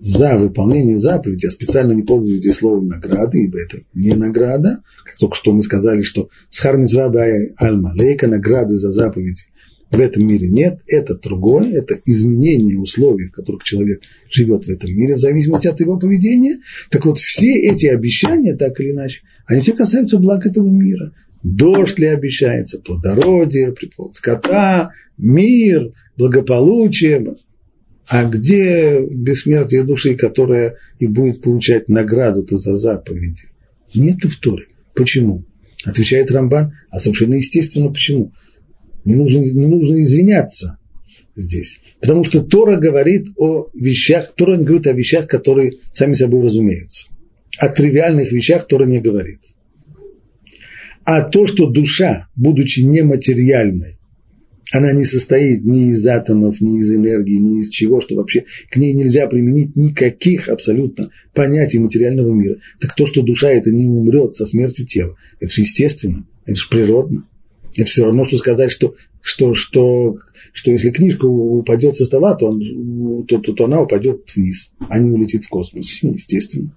за выполнение заповеди, я специально не пользуюсь здесь словом награды, ибо это не награда, как только что мы сказали, что схармизваба аль-малейка, награды за заповеди в этом мире нет, это другое, это изменение условий, в которых человек живет в этом мире, в зависимости от его поведения. Так вот, все эти обещания, так или иначе, они все касаются благ этого мира. Дождь ли обещается, плодородие, приплод скота, мир, благополучие. А где бессмертие души, которая и будет получать награду-то за заповеди? Нету в Торе. Почему? Отвечает Рамбан, а совершенно естественно почему. Не нужно, не нужно извиняться здесь. Потому что Тора говорит о вещах, Тора не говорит о вещах, которые сами собой разумеются. О тривиальных вещах Тора не говорит. А то, что душа, будучи нематериальной, она не состоит ни из атомов, ни из энергии, ни из чего, что вообще к ней нельзя применить никаких абсолютно понятий материального мира. Так то, что душа это не умрет со смертью тела, это же естественно, это же природно. Это все равно, что сказать, что, что, что, что если книжка упадет со стола, то, он, то, то, то она упадет вниз, а не улетит в космос. Естественно.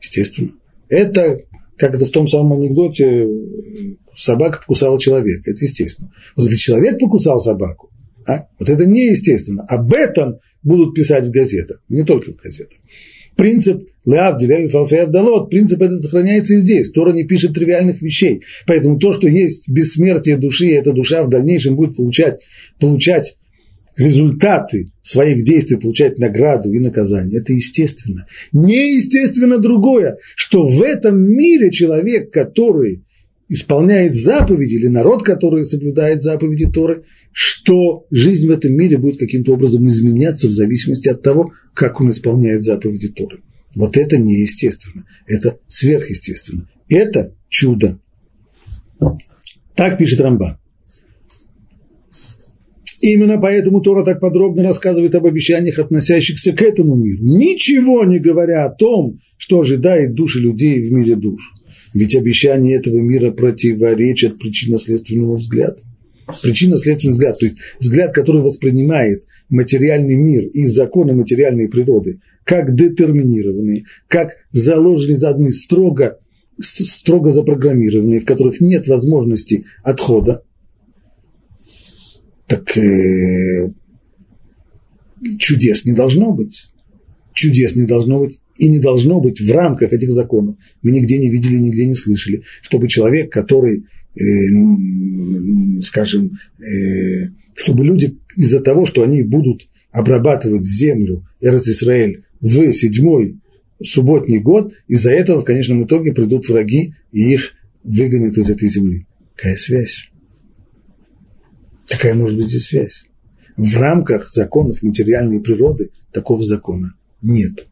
Естественно. Это, как это в том самом анекдоте, собака покусала человека. Это естественно. Вот если человек покусал собаку, а, вот это неестественно. Об этом будут писать в газетах, не только в газетах. Принцип Леавдиль, Фалфеавдалот, принцип этот сохраняется и здесь. Тора не пишет тривиальных вещей. Поэтому то, что есть бессмертие души, и эта душа в дальнейшем будет получать, получать результаты своих действий, получать награду и наказание. Это естественно. Неестественно другое, что в этом мире человек, который исполняет заповеди, или народ, который соблюдает заповеди Торы, что жизнь в этом мире будет каким-то образом изменяться в зависимости от того, как он исполняет заповеди Торы. Вот это неестественно, это сверхъестественно. Это чудо. Так пишет Рамбан. Именно поэтому Тора так подробно рассказывает об обещаниях, относящихся к этому миру, ничего не говоря о том, что ожидает души людей в мире душ. Ведь обещания этого мира противоречат причинно-следственному взгляду. Причинно-следственный взгляд, то есть взгляд, который воспринимает материальный мир и законы материальной природы как детерминированные, как заложенные, заданы строго, строго запрограммированные, в которых нет возможности отхода, так э, чудес не должно быть. Чудес не должно быть и не должно быть в рамках этих законов. Мы нигде не видели, нигде не слышали, чтобы человек, который, э, скажем, э, чтобы люди из-за того, что они будут обрабатывать землю Эрец-Исраэль в седьмой субботний год, из-за этого в конечном итоге придут враги и их выгонят из этой земли. Какая связь? Какая может быть здесь связь? В рамках законов материальной природы такого закона нет.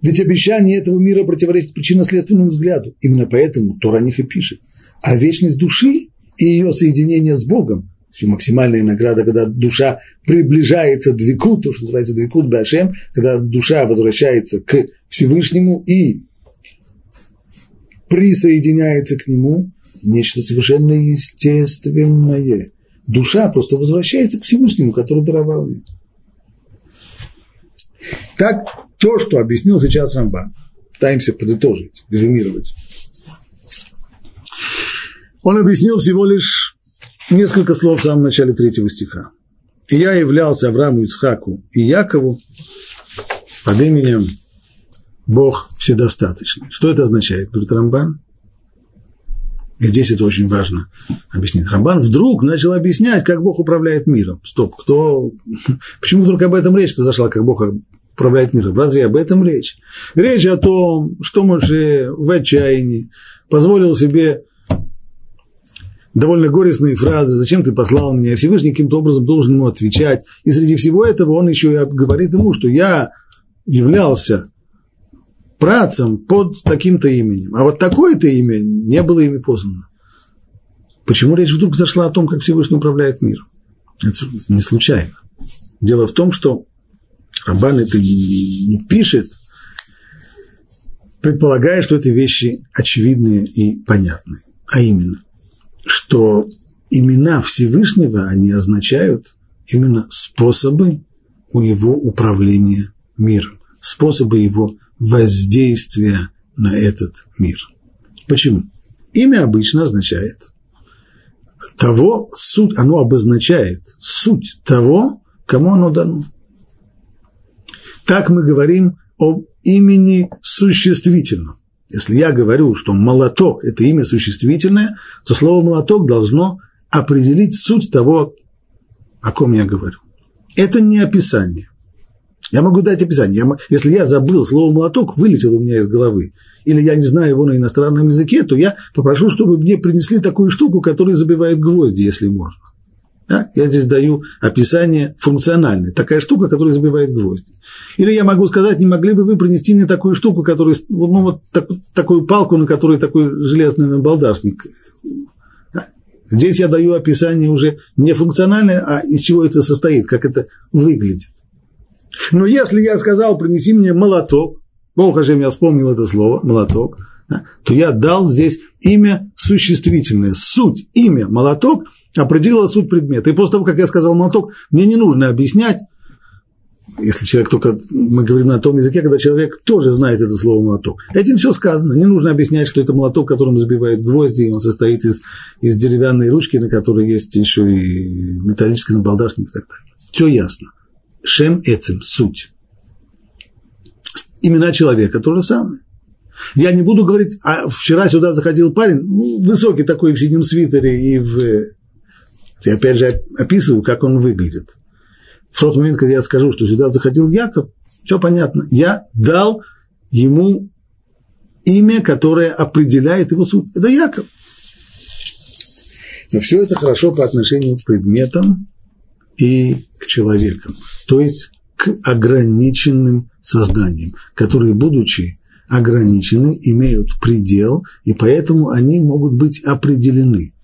Ведь обещание этого мира противоречит причинно-следственному взгляду. Именно поэтому Тора о них и пишет. А вечность души и ее соединение с Богом, все максимальная награда, когда душа приближается к двикут, то, что называется двикут Башем, когда душа возвращается к Всевышнему и присоединяется к нему, нечто совершенно естественное. Душа просто возвращается к Всевышнему, который даровал ее. Так, то, что объяснил сейчас Рамбан, пытаемся подытожить, резюмировать. Он объяснил всего лишь несколько слов в самом начале третьего стиха. «И я являлся Аврааму, Ицхаку и Якову под именем Бог Вседостаточный». Что это означает, говорит Рамбан? И здесь это очень важно объяснить. Рамбан вдруг начал объяснять, как Бог управляет миром. Стоп, кто... Почему вдруг об этом речь зашла, как Бог управляет миром? Разве об этом речь? Речь о том, что Моше в отчаянии позволил себе довольно горестные фразы, зачем ты послал меня, Всевышний каким-то образом должен ему отвечать. И среди всего этого он еще и говорит ему, что я являлся працем под таким-то именем. А вот такое-то имя не было ими познано. Почему речь вдруг зашла о том, как Всевышний управляет миром? Это не случайно. Дело в том, что Рамбан это не пишет, предполагая, что это вещи очевидные и понятные. А именно, что имена Всевышнего, они означают именно способы у его управления миром, способы его воздействия на этот мир. Почему? Имя обычно означает того, суть, оно обозначает суть того, кому оно дано. Так мы говорим об имени существительном. Если я говорю, что молоток – это имя существительное, то слово молоток должно определить суть того, о ком я говорю. Это не описание. Я могу дать описание. Я, если я забыл слово молоток, вылетело у меня из головы, или я не знаю его на иностранном языке, то я попрошу, чтобы мне принесли такую штуку, которая забивает гвозди, если можно. Да? Я здесь даю описание функциональное. Такая штука, которая забивает гвозди. Или я могу сказать, не могли бы вы принести мне такую штуку, которая, ну, вот так, такую палку, на которой такой железный набалдашник. Да? Здесь я даю описание уже не функциональное, а из чего это состоит, как это выглядит. Но если я сказал, принеси мне молоток, Бог Хашем, я вспомнил это слово, молоток, да, то я дал здесь имя существительное, суть, имя, молоток – определила суть предмета. И после того, как я сказал молоток, мне не нужно объяснять, если человек только, мы говорим на том языке, когда человек тоже знает это слово молоток. Этим все сказано. Не нужно объяснять, что это молоток, которым забивают гвозди, и он состоит из, из деревянной ручки, на которой есть еще и металлический набалдашник и так далее. Все ясно. Шем эцем, суть. Имена человека то же самое. Я не буду говорить, а вчера сюда заходил парень, ну, высокий такой в синем свитере и в я опять же описываю, как он выглядит. В тот момент, когда я скажу, что сюда заходил Яков, все понятно. Я дал ему имя, которое определяет его суть. Это Яков. Но все это хорошо по отношению к предметам и к человекам, то есть к ограниченным созданиям, которые, будучи ограничены, имеют предел, и поэтому они могут быть определены.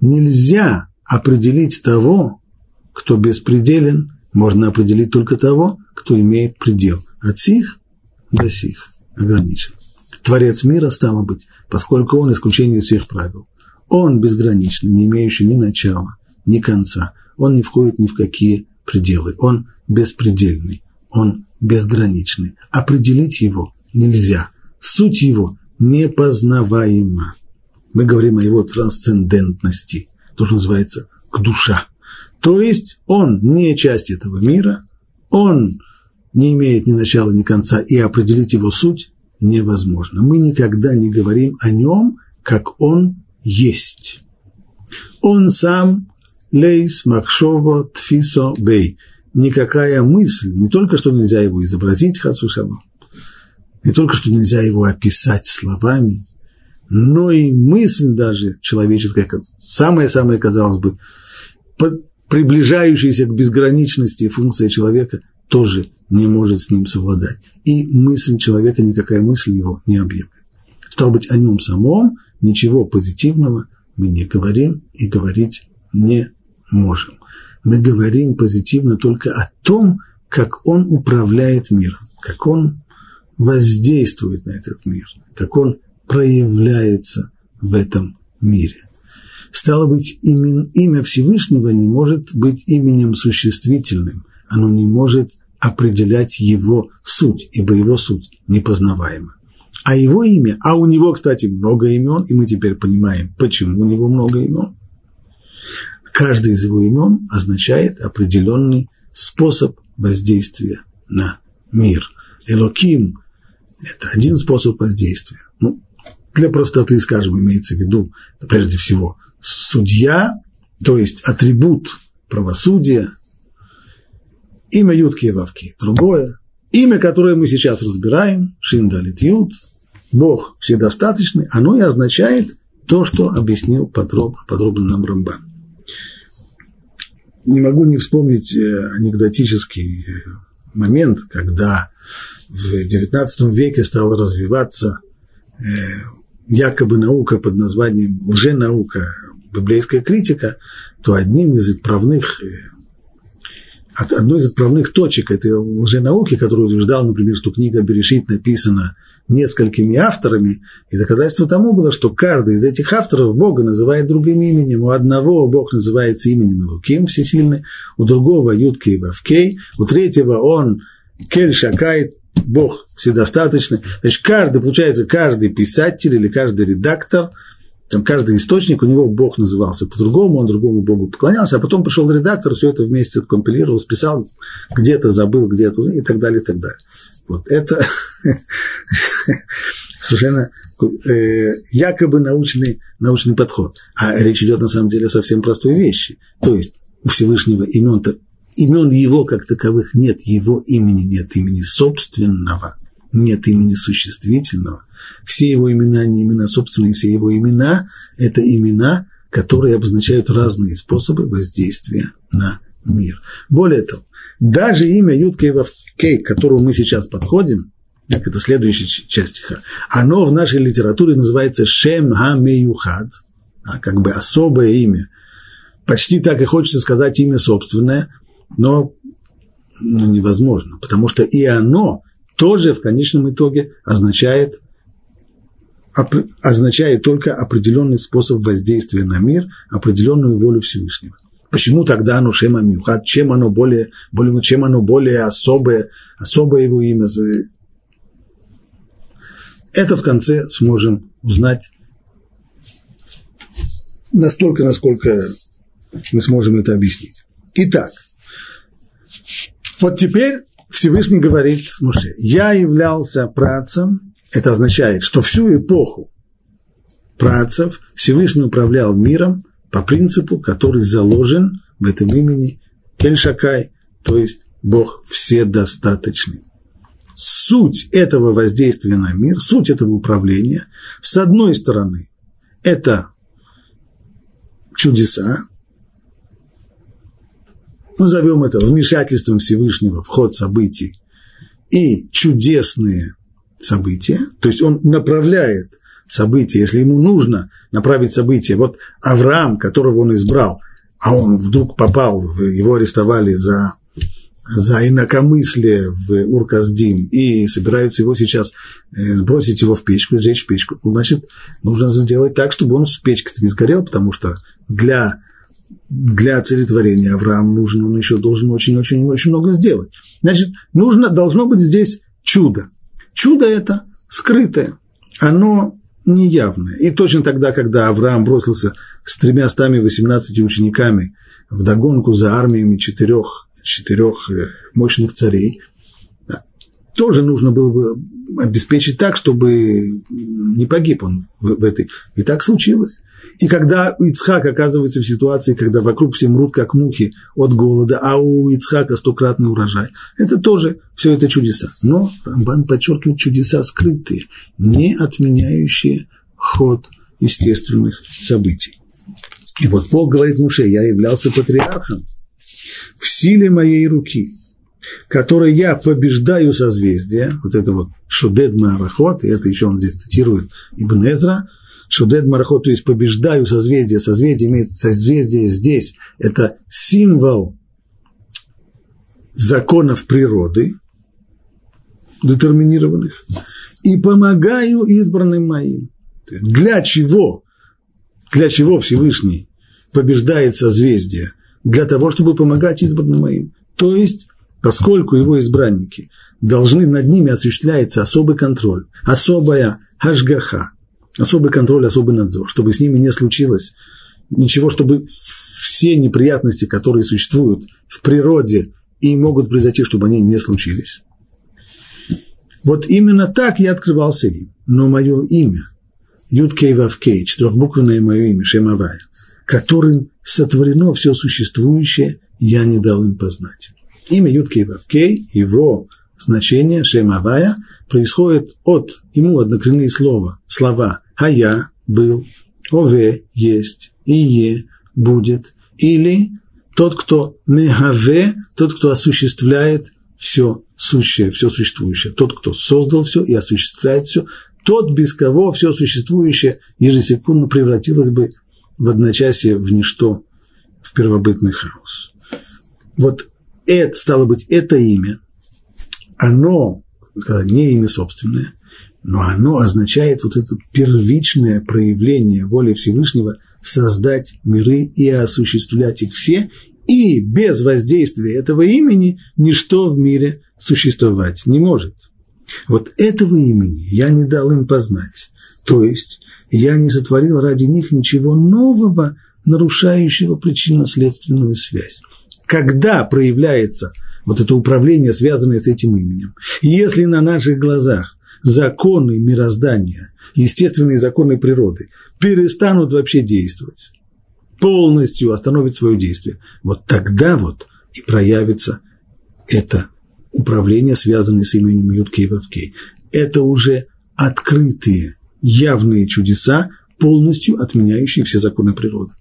Нельзя определить того, кто беспределен, можно определить только того, кто имеет предел. От сих до сих ограничен. Творец мира, стало быть, поскольку он исключение из всех правил. Он безграничный, не имеющий ни начала, ни конца. Он не входит ни в какие пределы. Он беспредельный, он безграничный. Определить его нельзя. Суть его непознаваема. Мы говорим о его трансцендентности – то, что называется к душа. То есть он не часть этого мира, он не имеет ни начала, ни конца, и определить его суть невозможно. Мы никогда не говорим о нем, как он есть. Он сам лейс махшово тфисо бей. Никакая мысль, не только что нельзя его изобразить, хасушава, не только что нельзя его описать словами, но и мысль даже человеческая, самая-самая, казалось бы, приближающаяся к безграничности функция человека, тоже не может с ним совладать. И мысль человека, никакая мысль его не объемлет. Стало быть, о нем самом ничего позитивного мы не говорим и говорить не можем. Мы говорим позитивно только о том, как он управляет миром, как он воздействует на этот мир, как он проявляется в этом мире. Стало быть, имя, имя Всевышнего не может быть именем существительным, оно не может определять его суть, ибо его суть непознаваема. А его имя, а у него, кстати, много имен, и мы теперь понимаем, почему у него много имен. Каждый из его имен означает определенный способ воздействия на мир. Элоким – это один способ воздействия. Ну, для простоты, скажем, имеется в виду, прежде всего, судья, то есть атрибут правосудия, имя Ютки и Вавки, другое, имя, которое мы сейчас разбираем, Шиндалит Ют, Бог вседостаточный, оно и означает то, что объяснил подробно, подробно нам Рамбан. Не могу не вспомнить э, анекдотический э, момент, когда в XIX веке стала развиваться э, якобы наука под названием лженаука, библейская критика, то одним из отправных э, одной из отправных точек этой лженауки, которую утверждал, например, что книга Берешит написана несколькими авторами, и доказательство тому было, что каждый из этих авторов Бога называет другим именем. У одного Бог называется именем Илуким, всесильный, у другого Юткей Вавкей, у третьего он Кель Шакай, Бог вседостаточный. Значит, каждый, получается, каждый писатель или каждый редактор – там каждый источник, у него Бог назывался по-другому, он другому Богу поклонялся, а потом пришел редактор, все это вместе компилировал, списал, где-то забыл, где-то и так далее, и так далее. Вот это совершенно э, якобы научный, научный подход. А речь идет на самом деле о совсем простой вещи. То есть у Всевышнего имен-то, имен его как таковых нет, его имени нет, имени собственного, нет имени существительного – все его имена не имена собственные, все его имена – это имена, которые обозначают разные способы воздействия на мир. Более того, даже имя Юткей Вавкей, к которому мы сейчас подходим, так это следующая часть стиха, оно в нашей литературе называется Шем Хамеюхад, а, как бы особое имя. Почти так и хочется сказать имя собственное, но ну, невозможно, потому что и оно тоже в конечном итоге означает означает только определенный способ воздействия на мир, определенную волю Всевышнего. Почему тогда оно Шема Мюхат, чем оно более, более, чем оно более особое, особое его имя? Это в конце сможем узнать настолько, насколько мы сможем это объяснить. Итак, вот теперь Всевышний говорит Муше, я являлся працем это означает, что всю эпоху працев Всевышний управлял миром по принципу, который заложен в этом имени Кельшакай, то есть Бог вседостаточный. Суть этого воздействия на мир, суть этого управления, с одной стороны, это чудеса, назовем это вмешательством Всевышнего в ход событий, и чудесные события, то есть он направляет события, если ему нужно направить события. Вот Авраам, которого он избрал, а он вдруг попал, его арестовали за, за инакомыслие в Урказдим, и собираются его сейчас э, сбросить его в печку, сжечь в печку. Значит, нужно сделать так, чтобы он с печкой-то не сгорел, потому что для, для целетворения Авраам нужен, он еще должен очень-очень-очень много сделать. Значит, нужно, должно быть здесь чудо. Чудо это скрытое, оно неявное. И точно тогда, когда Авраам бросился с тремя стами восемнадцати учениками в догонку за армиями четырех, четырех э, мощных царей, тоже нужно было бы обеспечить так, чтобы не погиб он в этой. И так случилось. И когда Ицхак оказывается в ситуации, когда вокруг все мрут как мухи от голода, а у Ицхака стократный урожай, это тоже все это чудеса. Но Рамбан подчеркивает чудеса скрытые, не отменяющие ход естественных событий. И вот Бог говорит Муше, я являлся патриархом в силе моей руки, которой я побеждаю созвездия, вот это вот Шудед Маарахот, и это еще он здесь цитирует Ибн Эзра, Шудед Марахот, то есть побеждаю созвездие. Созвездие имеет созвездие здесь. Это символ законов природы, детерминированных, и помогаю избранным моим. Для чего? Для чего Всевышний побеждает созвездие? Для того, чтобы помогать избранным моим. То есть, поскольку его избранники должны над ними осуществляется особый контроль, особая хашгаха, особый контроль, особый надзор, чтобы с ними не случилось ничего, чтобы все неприятности, которые существуют в природе и могут произойти, чтобы они не случились. Вот именно так я открывался им. Но мое имя, Юткей Вавкей, четырехбуквенное мое имя, Шемавая, которым сотворено все существующее, я не дал им познать. Имя Юткей Вавкей, его значение Шемавая происходит от, ему однокоренные слова, слова «хая» – был, «ове» – есть, «ие» – будет, или тот, кто мехаве, тот, кто осуществляет все сущее, все существующее, тот, кто создал все и осуществляет все, тот, без кого все существующее ежесекундно превратилось бы в одночасье в ничто, в первобытный хаос. Вот это, стало быть, это имя, оно, сказать, не имя собственное, но оно означает вот это первичное проявление воли Всевышнего создать миры и осуществлять их все, и без воздействия этого имени ничто в мире существовать не может. Вот этого имени я не дал им познать. То есть я не сотворил ради них ничего нового, нарушающего причинно-следственную связь. Когда проявляется вот это управление, связанное с этим именем, если на наших глазах законы мироздания, естественные законы природы перестанут вообще действовать, полностью остановит свое действие, вот тогда вот и проявится это управление, связанное с именем Юткей Вавкей. Это уже открытые, явные чудеса, полностью отменяющие все законы природы.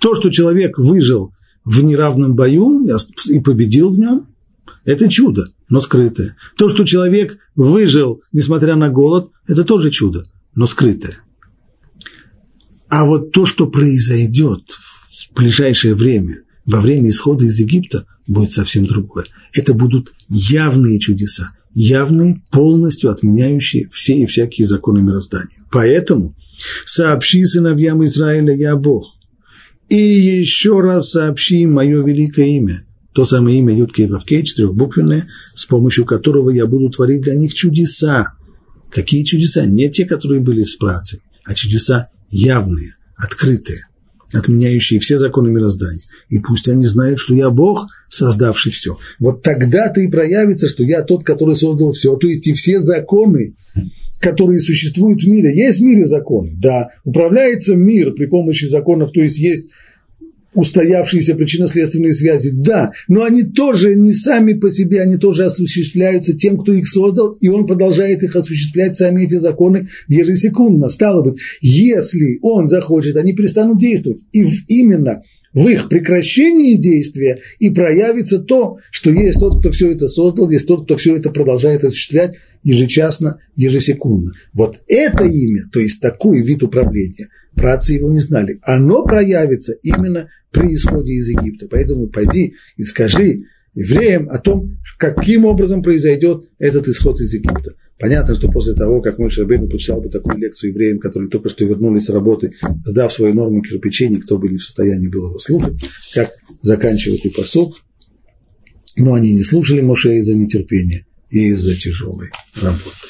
То, что человек выжил в неравном бою и победил в нем, это чудо, но скрытое. То, что человек выжил, несмотря на голод, это тоже чудо, но скрытое. А вот то, что произойдет в ближайшее время, во время исхода из Египта, будет совсем другое. Это будут явные чудеса, явные, полностью отменяющие все и всякие законы мироздания. Поэтому сообщи сыновьям Израиля, я Бог, и еще раз сообщи мое великое имя, то самое имя Ютки и Вавкей, четырехбуквенное, с помощью которого я буду творить для них чудеса. Какие чудеса? Не те, которые были с працей, а чудеса явные, открытые, отменяющие все законы мироздания. И пусть они знают, что я Бог, создавший все. Вот тогда-то и проявится, что я тот, который создал все. То есть и все законы, которые существуют в мире. Есть в мире законы, да. Управляется мир при помощи законов, то есть есть устоявшиеся причинно-следственные связи, да, но они тоже не сами по себе, они тоже осуществляются тем, кто их создал, и он продолжает их осуществлять, сами эти законы ежесекундно. Стало быть, если он захочет, они перестанут действовать. И именно в их прекращении действия и проявится то, что есть тот, кто все это создал, есть тот, кто все это продолжает осуществлять ежечасно, ежесекундно. Вот это имя, то есть такой вид управления, працы его не знали. Оно проявится именно при исходе из Египта. Поэтому пойди и скажи евреям о том, каким образом произойдет этот исход из Египта. Понятно, что после того, как мой Шарбейн прочитал бы такую лекцию евреям, которые только что вернулись с работы, сдав свою норму кирпичей, никто бы не в состоянии был его слушать, как заканчивает и посок. Но они не слушали Моше из-за нетерпения и из-за тяжелой работы.